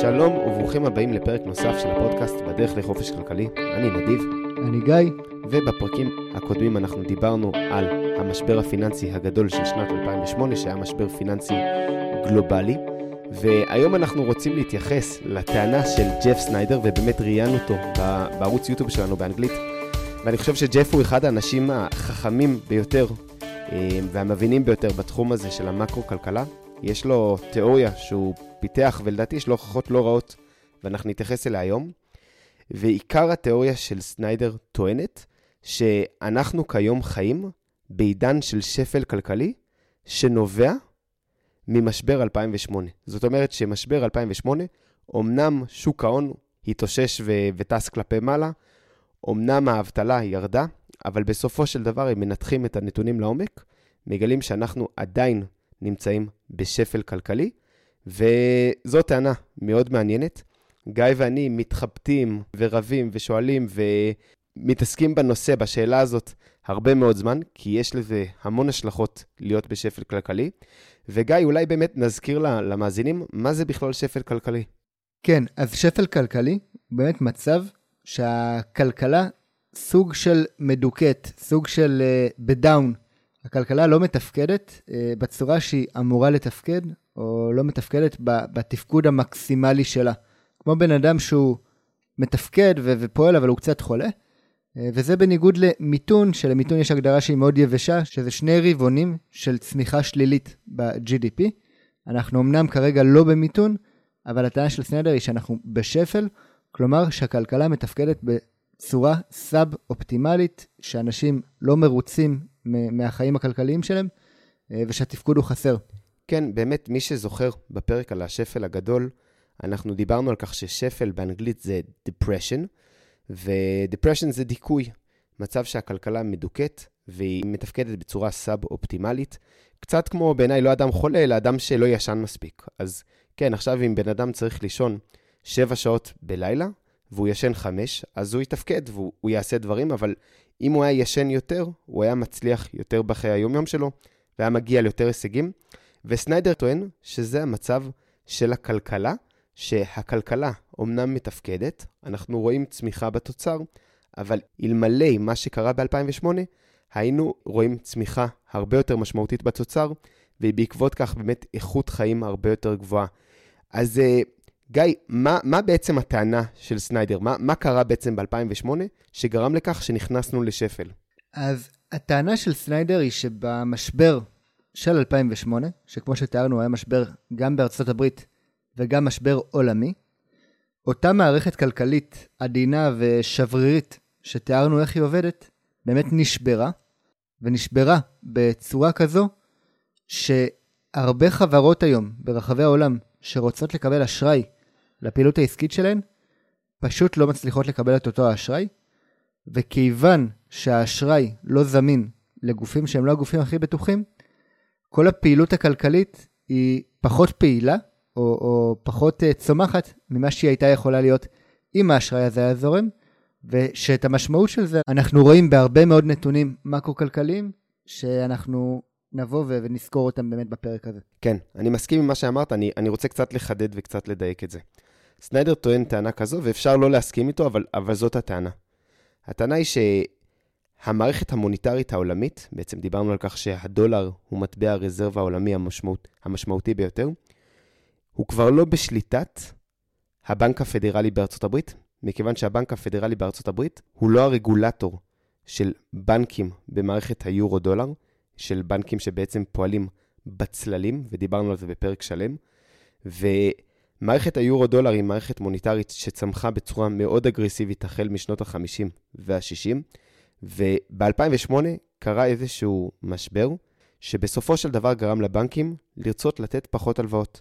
שלום וברוכים הבאים לפרק נוסף של הפודקאסט בדרך לחופש כלכלי. אני נדיב. אני גיא. ובפרקים הקודמים אנחנו דיברנו על המשבר הפיננסי הגדול של שנת 2008, שהיה משבר פיננסי גלובלי. והיום אנחנו רוצים להתייחס לטענה של ג'ף סניידר, ובאמת ראיינו אותו בערוץ יוטיוב שלנו באנגלית. ואני חושב שג'ף הוא אחד האנשים החכמים ביותר אה, והמבינים ביותר בתחום הזה של המקרו-כלכלה. יש לו תיאוריה שהוא פיתח, ולדעתי יש לו הוכחות לא רעות, ואנחנו נתייחס אליה היום. ועיקר התיאוריה של סניידר טוענת שאנחנו כיום חיים בעידן של שפל כלכלי שנובע ממשבר 2008. זאת אומרת שמשבר 2008, אמנם שוק ההון התאושש ו- וטס כלפי מעלה, אמנם האבטלה ירדה, אבל בסופו של דבר הם מנתחים את הנתונים לעומק, מגלים שאנחנו עדיין נמצאים בשפל כלכלי, וזו טענה מאוד מעניינת. גיא ואני מתחבטים ורבים ושואלים ומתעסקים בנושא, בשאלה הזאת, הרבה מאוד זמן, כי יש לזה המון השלכות להיות בשפל כלכלי. וגיא, אולי באמת נזכיר למאזינים, מה זה בכלל שפל כלכלי? כן, אז שפל כלכלי, באמת מצב שהכלכלה סוג של מדוכאת, סוג של uh, בדאון. הכלכלה לא מתפקדת uh, בצורה שהיא אמורה לתפקד, או לא מתפקדת בתפקוד המקסימלי שלה. כמו בן אדם שהוא מתפקד ופועל, אבל הוא קצת חולה. Uh, וזה בניגוד למיתון, שלמיתון יש הגדרה שהיא מאוד יבשה, שזה שני רבעונים של צמיחה שלילית ב-GDP. אנחנו אמנם כרגע לא במיתון, אבל הטענה של סנדר היא שאנחנו בשפל, כלומר שהכלכלה מתפקדת בצורה סאב-אופטימלית, שאנשים לא מרוצים מהחיים הכלכליים שלהם, אה, ושהתפקוד הוא חסר. כן, באמת, מי שזוכר בפרק על השפל הגדול, אנחנו דיברנו על כך ששפל באנגלית זה depression, ו-depression זה דיכוי, מצב שהכלכלה מדוכאת והיא מתפקדת בצורה סאב-אופטימלית, קצת כמו בעיניי לא אדם חולה, אלא אדם שלא ישן מספיק. אז כן, עכשיו אם בן אדם צריך לישון 7 שעות בלילה, והוא ישן 5, אז הוא יתפקד והוא יעשה דברים, אבל אם הוא היה ישן יותר, הוא היה מצליח יותר בחיי היומיום שלו, והיה מגיע ליותר הישגים. וסניידר טוען שזה המצב של הכלכלה, שהכלכלה אומנם מתפקדת, אנחנו רואים צמיחה בתוצר, אבל אלמלא מה שקרה ב-2008, היינו רואים צמיחה הרבה יותר משמעותית בתוצר, ובעקבות כך באמת איכות חיים הרבה יותר גבוהה. אז אה, גיא, מה, מה בעצם הטענה של סניידר? מה, מה קרה בעצם ב-2008 שגרם לכך שנכנסנו לשפל? אז הטענה של סניידר היא שבמשבר של 2008, שכמו שתיארנו היה משבר גם בארצות הברית וגם משבר עולמי, אותה מערכת כלכלית עדינה ושברירית שתיארנו איך היא עובדת, באמת נשברה, ונשברה בצורה כזו שהרבה חברות היום ברחבי העולם שרוצות לקבל אשראי לפעילות העסקית שלהן, פשוט לא מצליחות לקבל את אותו האשראי, וכיוון שהאשראי לא זמין לגופים שהם לא הגופים הכי בטוחים, כל הפעילות הכלכלית היא פחות פעילה, או, או פחות uh, צומחת ממה שהיא הייתה יכולה להיות אם האשראי הזה היה זורם, ושאת המשמעות של זה אנחנו רואים בהרבה מאוד נתונים מקרו-כלכליים, שאנחנו נבוא ונזכור אותם באמת בפרק הזה. כן, אני מסכים עם מה שאמרת, אני, אני רוצה קצת לחדד וקצת לדייק את זה. סניידר טוען טענה כזו, ואפשר לא להסכים איתו, אבל, אבל זאת הטענה. הטענה היא שהמערכת המוניטרית העולמית, בעצם דיברנו על כך שהדולר הוא מטבע הרזרבה העולמי המשמעות, המשמעותי ביותר, הוא כבר לא בשליטת הבנק הפדרלי בארצות הברית, מכיוון שהבנק הפדרלי בארצות הברית הוא לא הרגולטור של בנקים במערכת היורו-דולר, של בנקים שבעצם פועלים בצללים, ודיברנו על זה בפרק שלם. ומערכת היורו-דולר היא מערכת מוניטרית שצמחה בצורה מאוד אגרסיבית החל משנות ה-50 וה-60, וב-2008 קרה איזשהו משבר, שבסופו של דבר גרם לבנקים לרצות לתת פחות הלוואות.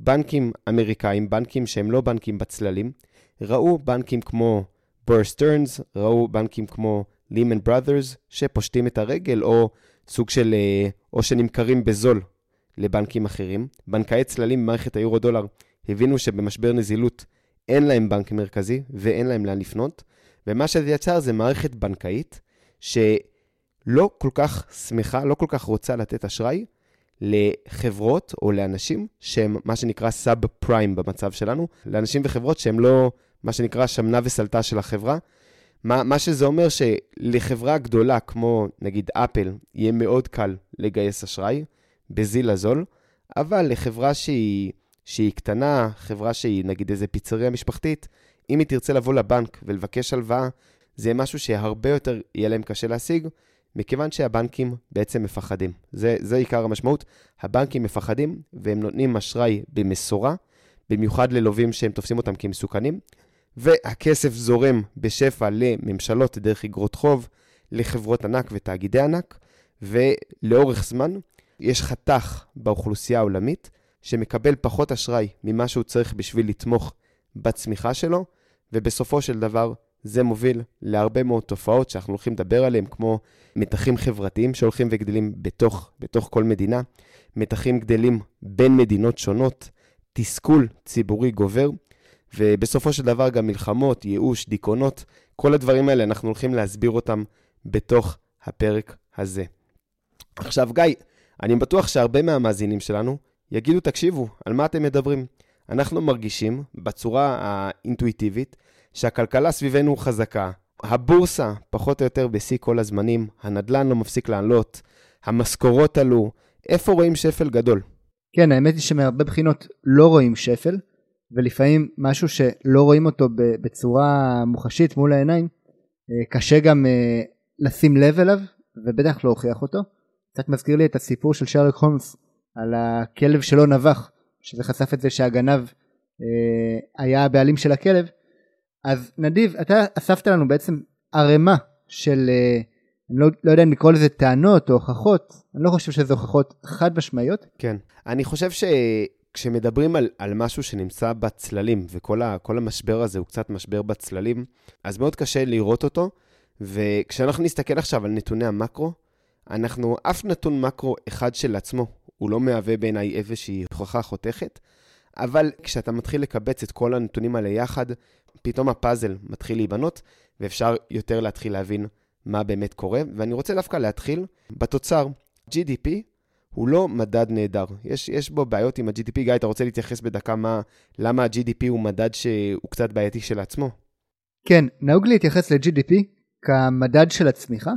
בנקים אמריקאים, בנקים שהם לא בנקים בצללים, ראו בנקים כמו בר סטרנס, ראו בנקים כמו ליהמן ברדרס, שפושטים את הרגל, או סוג של, אה, או שנמכרים בזול לבנקים אחרים. בנקאי צללים במערכת היורו-דולר הבינו שבמשבר נזילות אין להם בנק מרכזי ואין להם לאן לפנות, ומה שזה יצר זה מערכת בנקאית שלא כל כך שמחה, לא כל כך רוצה לתת אשראי לחברות או לאנשים שהם מה שנקרא סאב פריים במצב שלנו, לאנשים וחברות שהם לא מה שנקרא שמנה וסלטה של החברה. מה, מה שזה אומר שלחברה גדולה כמו נגיד אפל, יהיה מאוד קל לגייס אשראי בזיל הזול, אבל לחברה שהיא, שהיא קטנה, חברה שהיא נגיד איזה פיצריה משפחתית, אם היא תרצה לבוא לבנק ולבקש הלוואה, זה משהו שהרבה יותר יהיה להם קשה להשיג, מכיוון שהבנקים בעצם מפחדים. זה, זה עיקר המשמעות. הבנקים מפחדים והם נותנים אשראי במשורה, במיוחד ללווים שהם תופסים אותם כמסוכנים, והכסף זורם בשפע לממשלות דרך אגרות חוב, לחברות ענק ותאגידי ענק, ולאורך זמן יש חתך באוכלוסייה העולמית שמקבל פחות אשראי ממה שהוא צריך בשביל לתמוך בצמיחה שלו, ובסופו של דבר זה מוביל להרבה מאוד תופעות שאנחנו הולכים לדבר עליהן, כמו מתחים חברתיים שהולכים וגדלים בתוך, בתוך כל מדינה, מתחים גדלים בין מדינות שונות, תסכול ציבורי גובר, ובסופו של דבר גם מלחמות, ייאוש, דיכאונות, כל הדברים האלה, אנחנו הולכים להסביר אותם בתוך הפרק הזה. עכשיו, גיא, אני בטוח שהרבה מהמאזינים שלנו יגידו, תקשיבו, על מה אתם מדברים? אנחנו מרגישים בצורה האינטואיטיבית שהכלכלה סביבנו חזקה, הבורסה פחות או יותר בשיא כל הזמנים, הנדלן לא מפסיק לעלות, המשכורות עלו, איפה רואים שפל גדול? כן, האמת היא שמהרבה בחינות לא רואים שפל, ולפעמים משהו שלא רואים אותו בצורה מוחשית מול העיניים, אה, קשה גם אה, לשים לב אליו, ובטח להוכיח אותו. קצת מזכיר לי את הסיפור של שרלוק הולמס על הכלב שלא נבח, שזה חשף את זה שהגנב אה, היה הבעלים של הכלב. אז נדיב, אתה אספת לנו בעצם ערימה של, אני לא, לא יודע אם לקרוא לזה טענות או הוכחות, אני לא חושב שזה הוכחות חד משמעיות. כן, אני חושב ש... כשמדברים על, על משהו שנמצא בצללים, וכל ה, המשבר הזה הוא קצת משבר בצללים, אז מאוד קשה לראות אותו, וכשאנחנו נסתכל עכשיו על נתוני המקרו, אנחנו, אף נתון מקרו אחד של עצמו, הוא לא מהווה בעיניי איזושהי הוכחה חותכת, אבל כשאתה מתחיל לקבץ את כל הנתונים האלה יחד, פתאום הפאזל מתחיל להיבנות, ואפשר יותר להתחיל להבין מה באמת קורה. ואני רוצה דווקא להתחיל בתוצר. GDP הוא לא מדד נהדר. יש, יש בו בעיות עם ה-GDP. גיא, אתה רוצה להתייחס בדקה מה, למה ה-GDP הוא מדד שהוא קצת בעייתי של עצמו? כן, נהוג להתייחס ל-GDP כמדד של הצמיחה,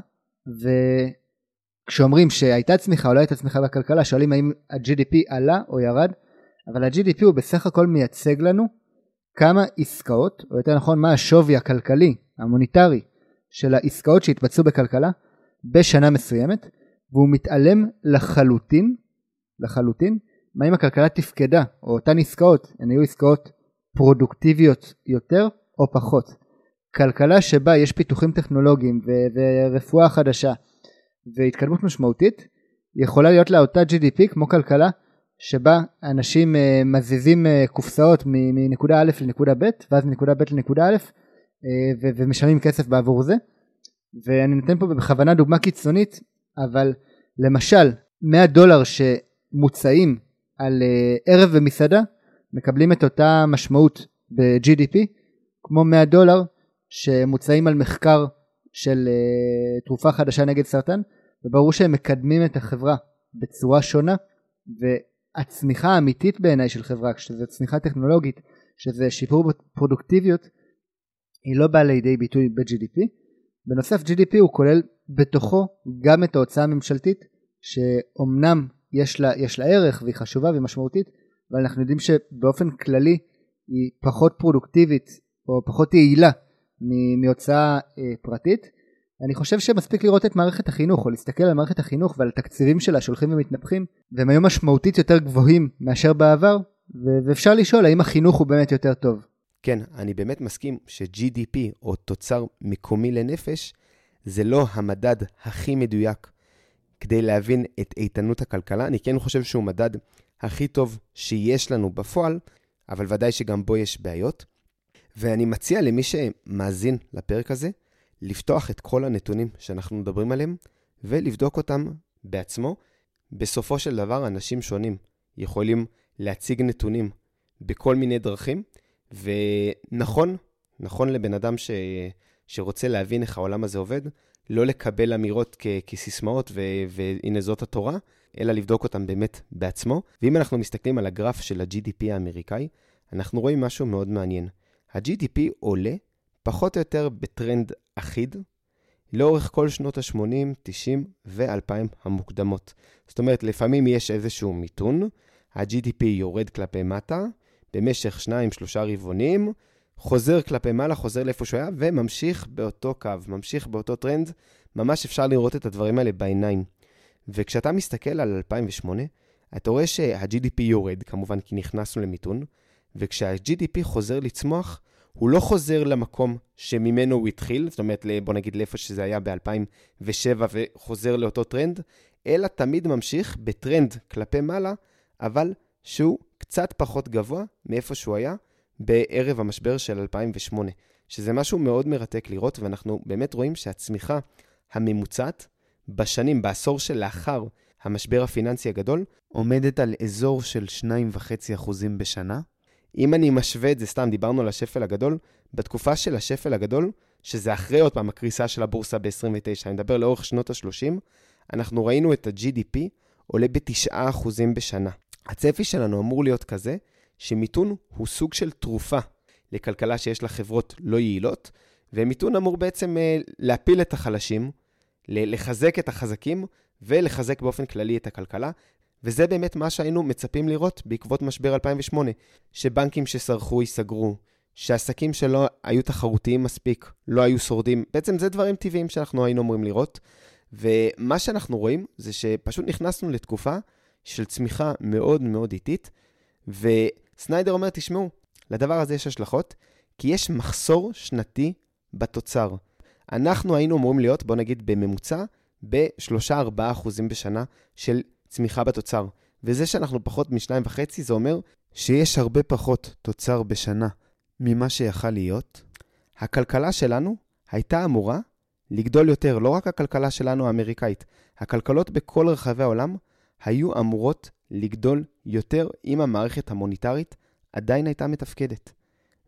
וכשאומרים שהייתה צמיחה או לא הייתה צמיחה בכלכלה, שואלים האם ה-GDP עלה או ירד, אבל ה-GDP הוא בסך הכל מייצג לנו כמה עסקאות, או יותר נכון מה השווי הכלכלי, המוניטרי, של העסקאות שהתבצעו בכלכלה בשנה מסוימת, והוא מתעלם לחלוטין, לחלוטין, מה אם הכלכלה תפקדה, או אותן עסקאות, הן היו עסקאות פרודוקטיביות יותר או פחות. כלכלה שבה יש פיתוחים טכנולוגיים ו- ורפואה חדשה והתקדמות משמעותית, יכולה להיות לה אותה GDP כמו כלכלה שבה אנשים uh, מזיזים uh, קופסאות מנקודה א' לנקודה ב' ואז מנקודה ב' לנקודה א' ו- ומשלמים כסף בעבור זה. ואני נותן פה בכוונה דוגמה קיצונית אבל למשל 100 דולר שמוצאים על uh, ערב במסעדה מקבלים את אותה משמעות ב-GDP כמו 100 דולר שמוצאים על מחקר של uh, תרופה חדשה נגד סרטן וברור שהם מקדמים את החברה בצורה שונה והצמיחה האמיתית בעיניי של חברה שזה צמיחה טכנולוגית שזה שיפור בפרודוקטיביות היא לא באה לידי ביטוי ב-GDP בנוסף GDP הוא כולל בתוכו גם את ההוצאה הממשלתית שאומנם יש לה, יש לה ערך והיא חשובה והיא משמעותית אבל אנחנו יודעים שבאופן כללי היא פחות פרודוקטיבית או פחות יעילה מהוצאה אה, פרטית. אני חושב שמספיק לראות את מערכת החינוך או להסתכל על מערכת החינוך ועל התקציבים שלה שהולכים ומתנפחים והם היו משמעותית יותר גבוהים מאשר בעבר ואפשר לשאול האם החינוך הוא באמת יותר טוב. כן, אני באמת מסכים ש-GDP או תוצר מקומי לנפש זה לא המדד הכי מדויק כדי להבין את איתנות הכלכלה. אני כן חושב שהוא מדד הכי טוב שיש לנו בפועל, אבל ודאי שגם בו יש בעיות. ואני מציע למי שמאזין לפרק הזה, לפתוח את כל הנתונים שאנחנו מדברים עליהם ולבדוק אותם בעצמו. בסופו של דבר, אנשים שונים יכולים להציג נתונים בכל מיני דרכים, ונכון, נכון לבן אדם ש... שרוצה להבין איך העולם הזה עובד, לא לקבל אמירות כ- כסיסמאות, ו- והנה זאת התורה, אלא לבדוק אותם באמת בעצמו. ואם אנחנו מסתכלים על הגרף של ה-GDP האמריקאי, אנחנו רואים משהו מאוד מעניין. ה-GDP עולה פחות או יותר בטרנד אחיד לאורך כל שנות ה-80, 90 ו-2000 המוקדמות. זאת אומרת, לפעמים יש איזשהו מיתון, ה-GDP יורד כלפי מטה במשך 2-3 רבעונים, חוזר כלפי מעלה, חוזר לאיפה שהוא היה, וממשיך באותו קו, ממשיך באותו טרנד. ממש אפשר לראות את הדברים האלה בעיניים. וכשאתה מסתכל על 2008, אתה רואה שה-GDP יורד, כמובן כי נכנסנו למיתון, וכשה-GDP חוזר לצמוח, הוא לא חוזר למקום שממנו הוא התחיל, זאת אומרת, בוא נגיד לאיפה שזה היה ב-2007 וחוזר לאותו טרנד, אלא תמיד ממשיך בטרנד כלפי מעלה, אבל שהוא קצת פחות גבוה מאיפה שהוא היה בערב המשבר של 2008, שזה משהו מאוד מרתק לראות, ואנחנו באמת רואים שהצמיחה הממוצעת בשנים, בעשור שלאחר המשבר הפיננסי הגדול, עומדת על אזור של 2.5% בשנה. אם אני משווה את זה, סתם דיברנו על השפל הגדול, בתקופה של השפל הגדול, שזה אחרי עוד פעם הקריסה של הבורסה ב-29, אני מדבר לאורך שנות ה-30, אנחנו ראינו את ה-GDP עולה ב-9% בשנה. הצפי שלנו אמור להיות כזה, שמיתון הוא סוג של תרופה לכלכלה שיש לה חברות לא יעילות, ומיתון אמור בעצם uh, להפיל את החלשים, לחזק את החזקים ולחזק באופן כללי את הכלכלה. וזה באמת מה שהיינו מצפים לראות בעקבות משבר 2008, שבנקים שסרחו ייסגרו, שעסקים שלא היו תחרותיים מספיק לא היו שורדים. בעצם זה דברים טבעיים שאנחנו היינו אמורים לראות. ומה שאנחנו רואים זה שפשוט נכנסנו לתקופה של צמיחה מאוד מאוד איטית, וסניידר אומר, תשמעו, לדבר הזה יש השלכות, כי יש מחסור שנתי בתוצר. אנחנו היינו אמורים להיות, בוא נגיד בממוצע, ב-3-4% בשנה של צמיחה בתוצר. וזה שאנחנו פחות מ-2.5, זה אומר שיש הרבה פחות תוצר בשנה ממה שיכל להיות. הכלכלה שלנו הייתה אמורה לגדול יותר, לא רק הכלכלה שלנו האמריקאית, הכלכלות בכל רחבי העולם היו אמורות לגדול יותר אם המערכת המוניטרית עדיין הייתה מתפקדת.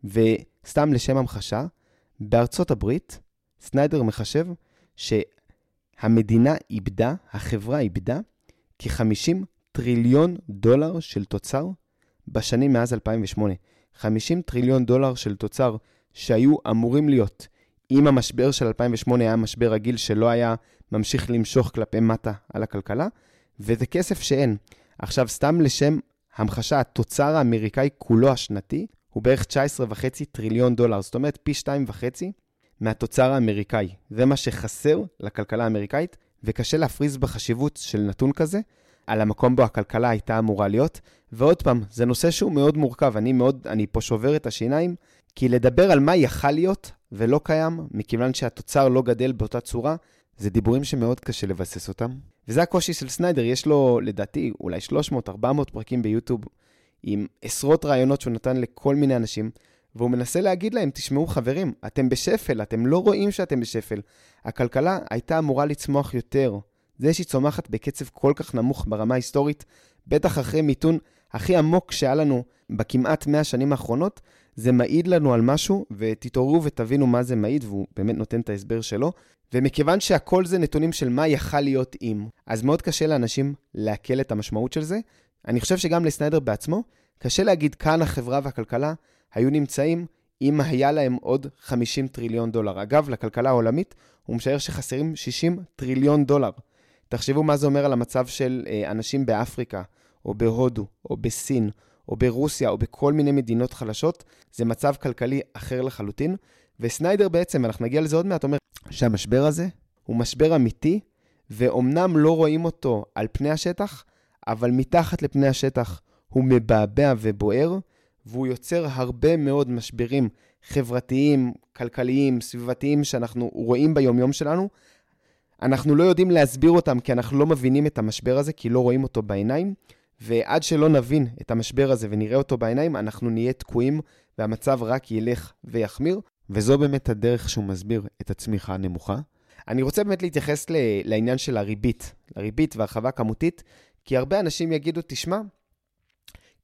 וסתם לשם המחשה, בארצות הברית, סניידר מחשב שהמדינה איבדה, החברה איבדה, כ-50 טריליון דולר של תוצר בשנים מאז 2008. 50 טריליון דולר של תוצר שהיו אמורים להיות אם המשבר של 2008 היה משבר רגיל שלא היה ממשיך למשוך כלפי מטה על הכלכלה, וזה כסף שאין. עכשיו, סתם לשם המחשה, התוצר האמריקאי כולו השנתי הוא בערך 19.5 טריליון דולר, זאת אומרת פי 2.5 מהתוצר האמריקאי. זה מה שחסר לכלכלה האמריקאית, וקשה להפריז בחשיבות של נתון כזה, על המקום בו הכלכלה הייתה אמורה להיות. ועוד פעם, זה נושא שהוא מאוד מורכב, אני מאוד, אני פה שובר את השיניים, כי לדבר על מה יכל להיות ולא קיים, מכיוון שהתוצר לא גדל באותה צורה, זה דיבורים שמאוד קשה לבסס אותם. וזה הקושי של סניידר, יש לו לדעתי אולי 300-400 פרקים ביוטיוב עם עשרות רעיונות שהוא נתן לכל מיני אנשים, והוא מנסה להגיד להם, תשמעו חברים, אתם בשפל, אתם לא רואים שאתם בשפל. הכלכלה הייתה אמורה לצמוח יותר. זה שהיא צומחת בקצב כל כך נמוך ברמה ההיסטורית, בטח אחרי מיתון הכי עמוק שהיה לנו בכמעט 100 שנים האחרונות, זה מעיד לנו על משהו, ותתעוררו ותבינו מה זה מעיד, והוא באמת נותן את ההסבר שלו. ומכיוון שהכל זה נתונים של מה יכל להיות אם, אז מאוד קשה לאנשים לעכל את המשמעות של זה. אני חושב שגם לסניידר בעצמו, קשה להגיד כאן החברה והכלכלה היו נמצאים אם היה להם עוד 50 טריליון דולר. אגב, לכלכלה העולמית הוא משער שחסרים 60 טריליון דולר. תחשבו מה זה אומר על המצב של אה, אנשים באפריקה, או בהודו, או בסין, או ברוסיה, או בכל מיני מדינות חלשות, זה מצב כלכלי אחר לחלוטין. וסניידר בעצם, אנחנו נגיע לזה עוד מעט, אומר שהמשבר הזה הוא משבר אמיתי, ואומנם לא רואים אותו על פני השטח, אבל מתחת לפני השטח הוא מבעבע ובוער, והוא יוצר הרבה מאוד משברים חברתיים, כלכליים, סביבתיים, שאנחנו רואים ביומיום שלנו. אנחנו לא יודעים להסביר אותם כי אנחנו לא מבינים את המשבר הזה, כי לא רואים אותו בעיניים, ועד שלא נבין את המשבר הזה ונראה אותו בעיניים, אנחנו נהיה תקועים והמצב רק ילך ויחמיר, וזו באמת הדרך שהוא מסביר את הצמיחה הנמוכה. אני רוצה באמת להתייחס לעניין של הריבית, לריבית והרחבה כמותית, כי הרבה אנשים יגידו, תשמע,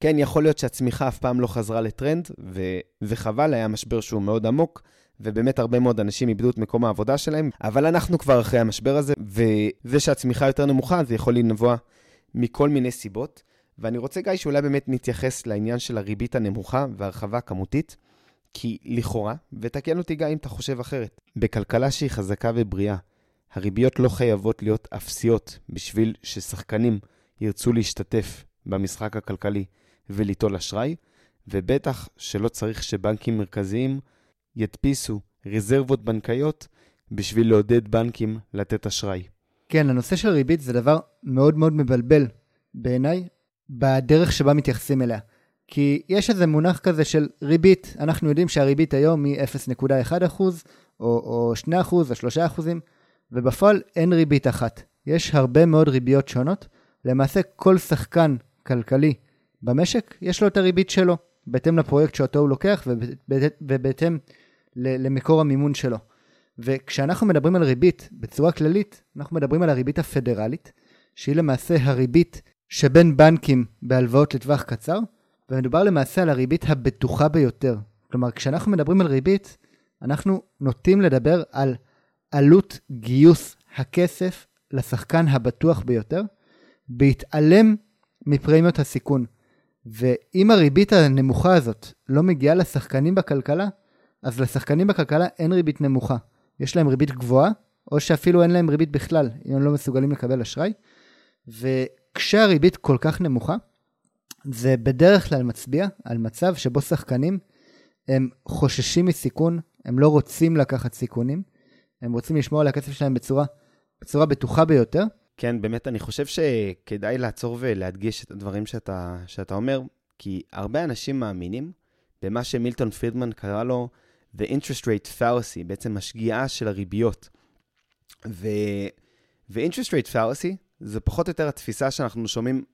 כן, יכול להיות שהצמיחה אף פעם לא חזרה לטרנד, ו- וחבל, היה משבר שהוא מאוד עמוק, ובאמת הרבה מאוד אנשים איבדו את מקום העבודה שלהם, אבל אנחנו כבר אחרי המשבר הזה, וזה שהצמיחה יותר נמוכה, זה יכול לנבוע מכל מיני סיבות, ואני רוצה, גיא, שאולי באמת נתייחס לעניין של הריבית הנמוכה והרחבה כמותית, כי לכאורה, ותקן אותי גיא אם אתה חושב אחרת, בכלכלה שהיא חזקה ובריאה, הריביות לא חייבות להיות אפסיות בשביל ששחקנים ירצו להשתתף במשחק הכלכלי וליטול אשראי, ובטח שלא צריך שבנקים מרכזיים ידפיסו רזרבות בנקאיות בשביל לעודד בנקים לתת אשראי. כן, הנושא של ריבית זה דבר מאוד מאוד מבלבל בעיניי בדרך שבה מתייחסים אליה. כי יש איזה מונח כזה של ריבית, אנחנו יודעים שהריבית היום היא 0.1% או, או 2% או 3%, ובפועל אין ריבית אחת. יש הרבה מאוד ריביות שונות. למעשה כל שחקן כלכלי במשק, יש לו את הריבית שלו, בהתאם לפרויקט שאותו הוא לוקח ובהתאם למקור המימון שלו. וכשאנחנו מדברים על ריבית בצורה כללית, אנחנו מדברים על הריבית הפדרלית, שהיא למעשה הריבית שבין בנקים בהלוואות לטווח קצר, ומדובר למעשה על הריבית הבטוחה ביותר. כלומר, כשאנחנו מדברים על ריבית, אנחנו נוטים לדבר על עלות גיוס הכסף לשחקן הבטוח ביותר, בהתעלם מפרמיות הסיכון. ואם הריבית הנמוכה הזאת לא מגיעה לשחקנים בכלכלה, אז לשחקנים בכלכלה אין ריבית נמוכה. יש להם ריבית גבוהה, או שאפילו אין להם ריבית בכלל, אם הם לא מסוגלים לקבל אשראי. וכשהריבית כל כך נמוכה, זה בדרך כלל מצביע על מצב שבו שחקנים הם חוששים מסיכון, הם לא רוצים לקחת סיכונים, הם רוצים לשמור על הכסף שלהם בצורה, בצורה בטוחה ביותר. כן, באמת, אני חושב שכדאי לעצור ולהדגיש את הדברים שאתה, שאתה אומר, כי הרבה אנשים מאמינים במה שמילטון פרידמן קרא לו The Interest Rate Fallacy, בעצם השגיאה של הריביות. ו... ו-interest rate fallacy זה פחות או יותר התפיסה שאנחנו שומעים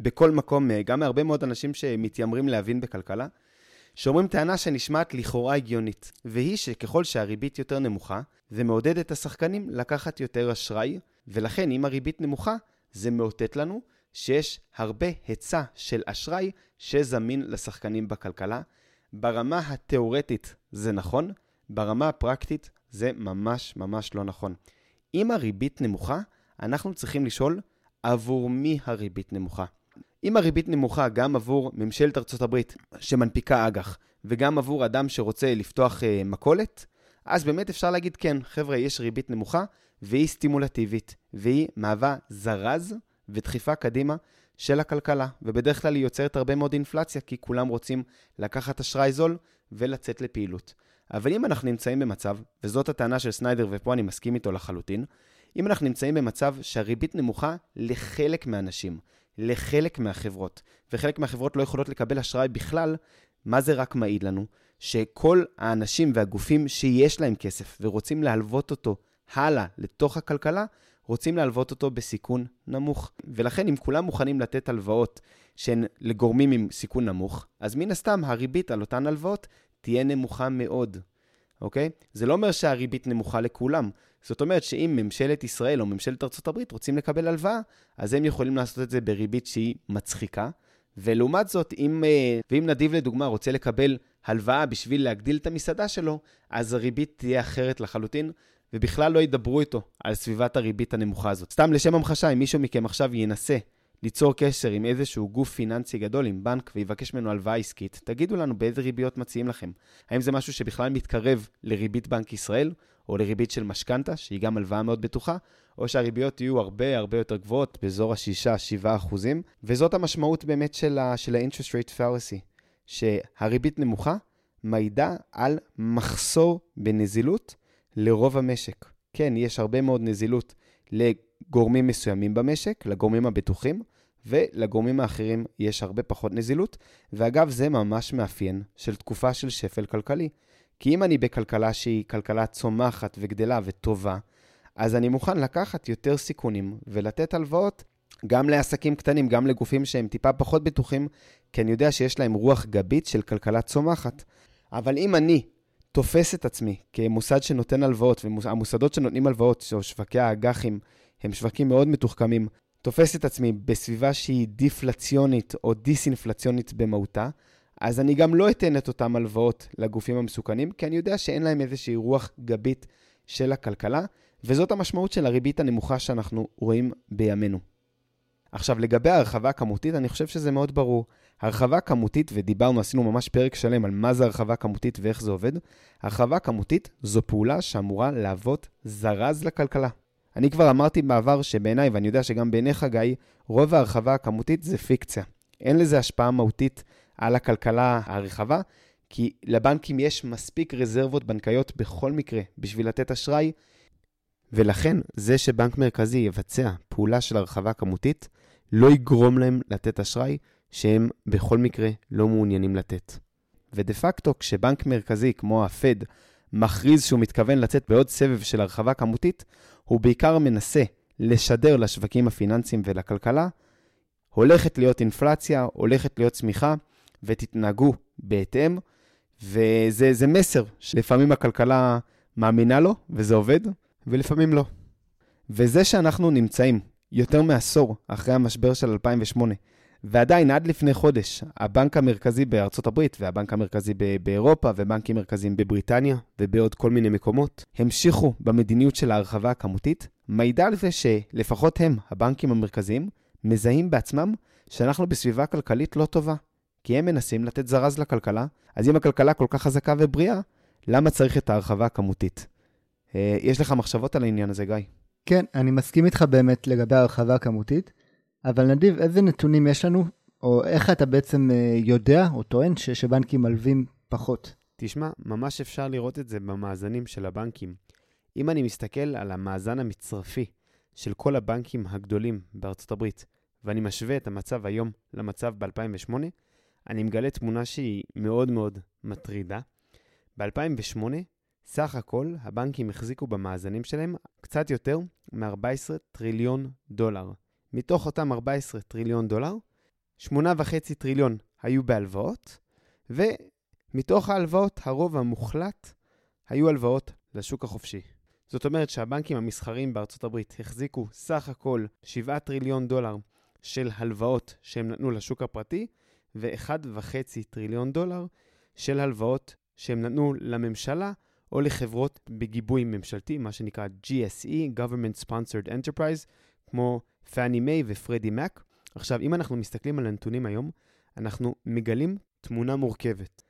בכל מקום, גם מהרבה מאוד אנשים שמתיימרים להבין בכלכלה, שאומרים טענה שנשמעת לכאורה הגיונית, והיא שככל שהריבית יותר נמוכה, זה מעודד את השחקנים לקחת יותר אשראי, ולכן אם הריבית נמוכה, זה מאותת לנו שיש הרבה היצע של אשראי שזמין לשחקנים בכלכלה. ברמה התיאורטית זה נכון, ברמה הפרקטית זה ממש ממש לא נכון. אם הריבית נמוכה, אנחנו צריכים לשאול עבור מי הריבית נמוכה. אם הריבית נמוכה גם עבור ממשלת ארצות הברית שמנפיקה אג"ח, וגם עבור אדם שרוצה לפתוח אה, מכולת, אז באמת אפשר להגיד כן, חבר'ה, יש ריבית נמוכה, והיא סטימולטיבית, והיא מהווה זרז ודחיפה קדימה של הכלכלה, ובדרך כלל היא יוצרת הרבה מאוד אינפלציה, כי כולם רוצים לקחת אשראי זול ולצאת לפעילות. אבל אם אנחנו נמצאים במצב, וזאת הטענה של סניידר ופה אני מסכים איתו לחלוטין, אם אנחנו נמצאים במצב שהריבית נמוכה לחלק מהאנשים, לחלק מהחברות, וחלק מהחברות לא יכולות לקבל אשראי בכלל, מה זה רק מעיד לנו? שכל האנשים והגופים שיש להם כסף ורוצים להלוות אותו הלאה לתוך הכלכלה, רוצים להלוות אותו בסיכון נמוך. ולכן אם כולם מוכנים לתת הלוואות שהן לגורמים עם סיכון נמוך, אז מן הסתם הריבית על אותן הלוואות תהיה נמוכה מאוד, אוקיי? זה לא אומר שהריבית נמוכה לכולם. זאת אומרת שאם ממשלת ישראל או ממשלת ארה"ב רוצים לקבל הלוואה, אז הם יכולים לעשות את זה בריבית שהיא מצחיקה. ולעומת זאת, אם, אה, ואם נדיב לדוגמה רוצה לקבל הלוואה בשביל להגדיל את המסעדה שלו, אז הריבית תהיה אחרת לחלוטין, ובכלל לא ידברו איתו על סביבת הריבית הנמוכה הזאת. סתם לשם המחשה, אם מישהו מכם עכשיו ינסה ליצור קשר עם איזשהו גוף פיננסי גדול, עם בנק, ויבקש ממנו הלוואה עסקית, תגידו לנו באיזה ריביות מציעים לכם. האם זה משהו שבכלל מתקרב לריבית בנק ישראל, או לריבית של משכנתה, שהיא גם הלוואה מאוד בטוחה, או שהריביות יהיו הרבה הרבה יותר גבוהות, באזור ה-6-7 אחוזים, וזאת המשמעות באמת של ה-interest rate fallacy, שהריבית נמוכה מעידה על מחסור בנזילות לרוב המשק. כן, יש הרבה מאוד נזילות לגורמים מסוימים במשק, לגורמים הבטוחים, ולגורמים האחרים יש הרבה פחות נזילות, ואגב, זה ממש מאפיין של תקופה של שפל כלכלי. כי אם אני בכלכלה שהיא כלכלה צומחת וגדלה וטובה, אז אני מוכן לקחת יותר סיכונים ולתת הלוואות גם לעסקים קטנים, גם לגופים שהם טיפה פחות בטוחים, כי אני יודע שיש להם רוח גבית של כלכלה צומחת. אבל אם אני תופס את עצמי כמוסד שנותן הלוואות, והמוסדות שנותנים הלוואות, או שווקי האג"חים, הם שווקים מאוד מתוחכמים, תופס את עצמי בסביבה שהיא דיפלציונית או דיסאינפלציונית במהותה, אז אני גם לא אתן את אותן הלוואות לגופים המסוכנים, כי אני יודע שאין להם איזושהי רוח גבית של הכלכלה, וזאת המשמעות של הריבית הנמוכה שאנחנו רואים בימינו. עכשיו, לגבי ההרחבה הכמותית, אני חושב שזה מאוד ברור. הרחבה כמותית, ודיברנו, עשינו ממש פרק שלם על מה זה הרחבה כמותית ואיך זה עובד, הרחבה כמותית זו פעולה שאמורה להוות זרז לכלכלה. אני כבר אמרתי בעבר שבעיניי, ואני יודע שגם בעיניך, גיא, רוב ההרחבה הכמותית זה פיקציה. אין לזה השפעה מהותית על הכלכלה הרחבה, כי לבנקים יש מספיק רזרבות בנקאיות בכל מקרה בשביל לתת אשראי, ולכן זה שבנק מרכזי יבצע פעולה של הרחבה כמותית, לא יגרום להם לתת אשראי שהם בכל מקרה לא מעוניינים לתת. ודה פקטו, כשבנק מרכזי כמו הפד מכריז שהוא מתכוון לצאת בעוד סבב של הרחבה כמותית, הוא בעיקר מנסה לשדר לשווקים הפיננסיים ולכלכלה, הולכת להיות אינפלציה, הולכת להיות צמיחה, ותתנהגו בהתאם, וזה מסר שלפעמים הכלכלה מאמינה לו, וזה עובד, ולפעמים לא. וזה שאנחנו נמצאים יותר מעשור אחרי המשבר של 2008, ועדיין עד לפני חודש, הבנק המרכזי בארצות הברית והבנק המרכזי באירופה ובנקים מרכזיים בבריטניה ובעוד כל מיני מקומות, המשיכו במדיניות של ההרחבה הכמותית, מעידה על זה שלפחות הם, הבנקים המרכזיים, מזהים בעצמם שאנחנו בסביבה כלכלית לא טובה. כי הם מנסים לתת זרז לכלכלה, אז אם הכלכלה כל כך חזקה ובריאה, למה צריך את ההרחבה הכמותית? אה, יש לך מחשבות על העניין הזה, גיא? כן, אני מסכים איתך באמת לגבי ההרחבה הכמותית, אבל נדיב, איזה נתונים יש לנו, או איך אתה בעצם אה, יודע או טוען ש- שבנקים מלווים פחות? תשמע, ממש אפשר לראות את זה במאזנים של הבנקים. אם אני מסתכל על המאזן המצרפי של כל הבנקים הגדולים בארצות הברית, ואני משווה את המצב היום למצב ב-2008, אני מגלה תמונה שהיא מאוד מאוד מטרידה. ב-2008, סך הכל הבנקים החזיקו במאזנים שלהם קצת יותר מ-14 טריליון דולר. מתוך אותם 14 טריליון דולר, 8.5 טריליון היו בהלוואות, ומתוך ההלוואות הרוב המוחלט היו הלוואות לשוק החופשי. זאת אומרת שהבנקים המסחריים בארצות הברית החזיקו סך הכל 7 טריליון דולר של הלוואות שהם נתנו לשוק הפרטי, ו-1.5 טריליון דולר של הלוואות שהם נתנו לממשלה או לחברות בגיבוי ממשלתי, מה שנקרא GSE, Government Sponsored Enterprise, כמו פאני מיי ופרדי מק. עכשיו, אם אנחנו מסתכלים על הנתונים היום, אנחנו מגלים תמונה מורכבת.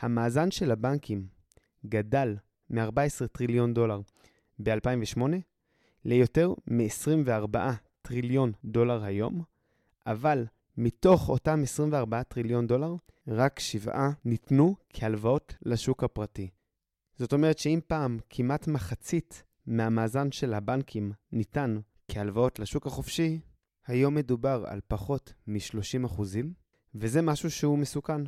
המאזן של הבנקים גדל מ-14 טריליון דולר ב-2008 ליותר מ-24 טריליון דולר היום, אבל מתוך אותם 24 טריליון דולר, רק שבעה ניתנו כהלוואות לשוק הפרטי. זאת אומרת שאם פעם כמעט מחצית מהמאזן של הבנקים ניתן כהלוואות לשוק החופשי, היום מדובר על פחות מ-30 אחוזים, וזה משהו שהוא מסוכן.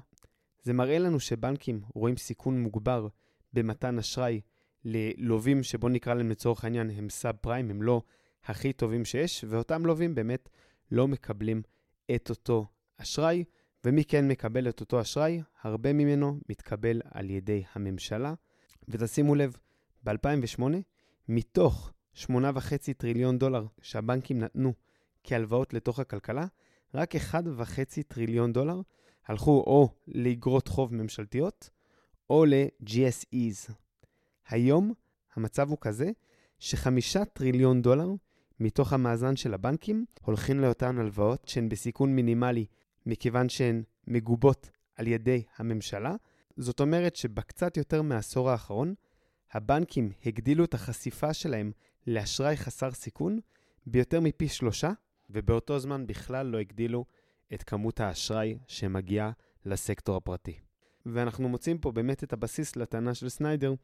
זה מראה לנו שבנקים רואים סיכון מוגבר במתן אשראי ללווים שבוא נקרא להם לצורך העניין הם סאב פריים, הם לא הכי טובים שיש, ואותם לווים באמת לא מקבלים את אותו אשראי, ומי כן מקבל את אותו אשראי? הרבה ממנו מתקבל על ידי הממשלה. ותשימו לב, ב-2008, מתוך 8.5 טריליון דולר שהבנקים נתנו כהלוואות לתוך הכלכלה, רק 1.5 טריליון דולר הלכו או לאגרות חוב ממשלתיות או ל-GSEs. היום המצב הוא כזה שחמישה טריליון דולר מתוך המאזן של הבנקים הולכים לאותן הלוואות שהן בסיכון מינימלי מכיוון שהן מגובות על ידי הממשלה. זאת אומרת שבקצת יותר מעשור האחרון, הבנקים הגדילו את החשיפה שלהם לאשראי חסר סיכון ביותר מפי שלושה, ובאותו זמן בכלל לא הגדילו את כמות האשראי שמגיעה לסקטור הפרטי. ואנחנו מוצאים פה באמת את הבסיס לטענה של סניידר,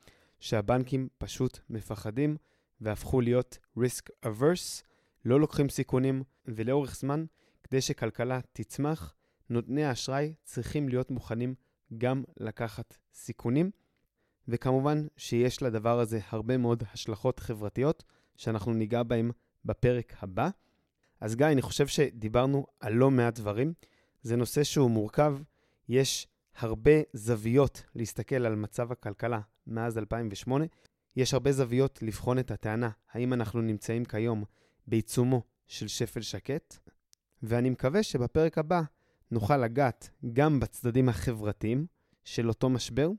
שהבנקים פשוט מפחדים והפכו להיות risk averse, לא לוקחים סיכונים, ולאורך זמן, כדי שכלכלה תצמח, נותני האשראי צריכים להיות מוכנים גם לקחת סיכונים, וכמובן שיש לדבר הזה הרבה מאוד השלכות חברתיות, שאנחנו ניגע בהם בפרק הבא. אז גיא, אני חושב שדיברנו על לא מעט דברים. זה נושא שהוא מורכב, יש הרבה זוויות להסתכל על מצב הכלכלה מאז 2008. יש הרבה זוויות לבחון את הטענה, האם אנחנו נמצאים כיום בעיצומו של שפל שקט, ואני מקווה שבפרק הבא נוכל לגעת גם בצדדים החברתיים של אותו משבר,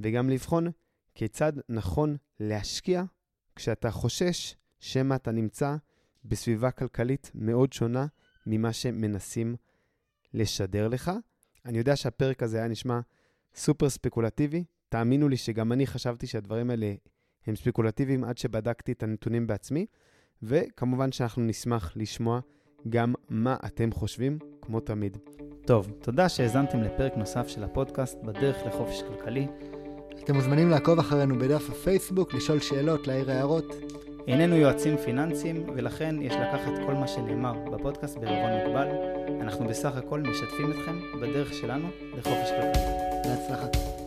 וגם לבחון כיצד נכון להשקיע כשאתה חושש שמא אתה נמצא בסביבה כלכלית מאוד שונה ממה שמנסים לשדר לך. אני יודע שהפרק הזה היה נשמע סופר ספקולטיבי, תאמינו לי שגם אני חשבתי שהדברים האלה הם ספקולטיביים עד שבדקתי את הנתונים בעצמי, וכמובן שאנחנו נשמח לשמוע גם מה אתם חושבים, כמו תמיד. טוב, תודה שהאזנתם לפרק נוסף של הפודקאסט בדרך לחופש כלכלי. אתם מוזמנים לעקוב אחרינו בדף הפייסבוק, לשאול שאלות, להעיר הערות. איננו יועצים פיננסיים, ולכן יש לקחת כל מה שנאמר בפודקאסט בערבון מוגבל. אנחנו בסך הכל משתפים אתכם בדרך שלנו לחופש כלכלי. בהצלחה.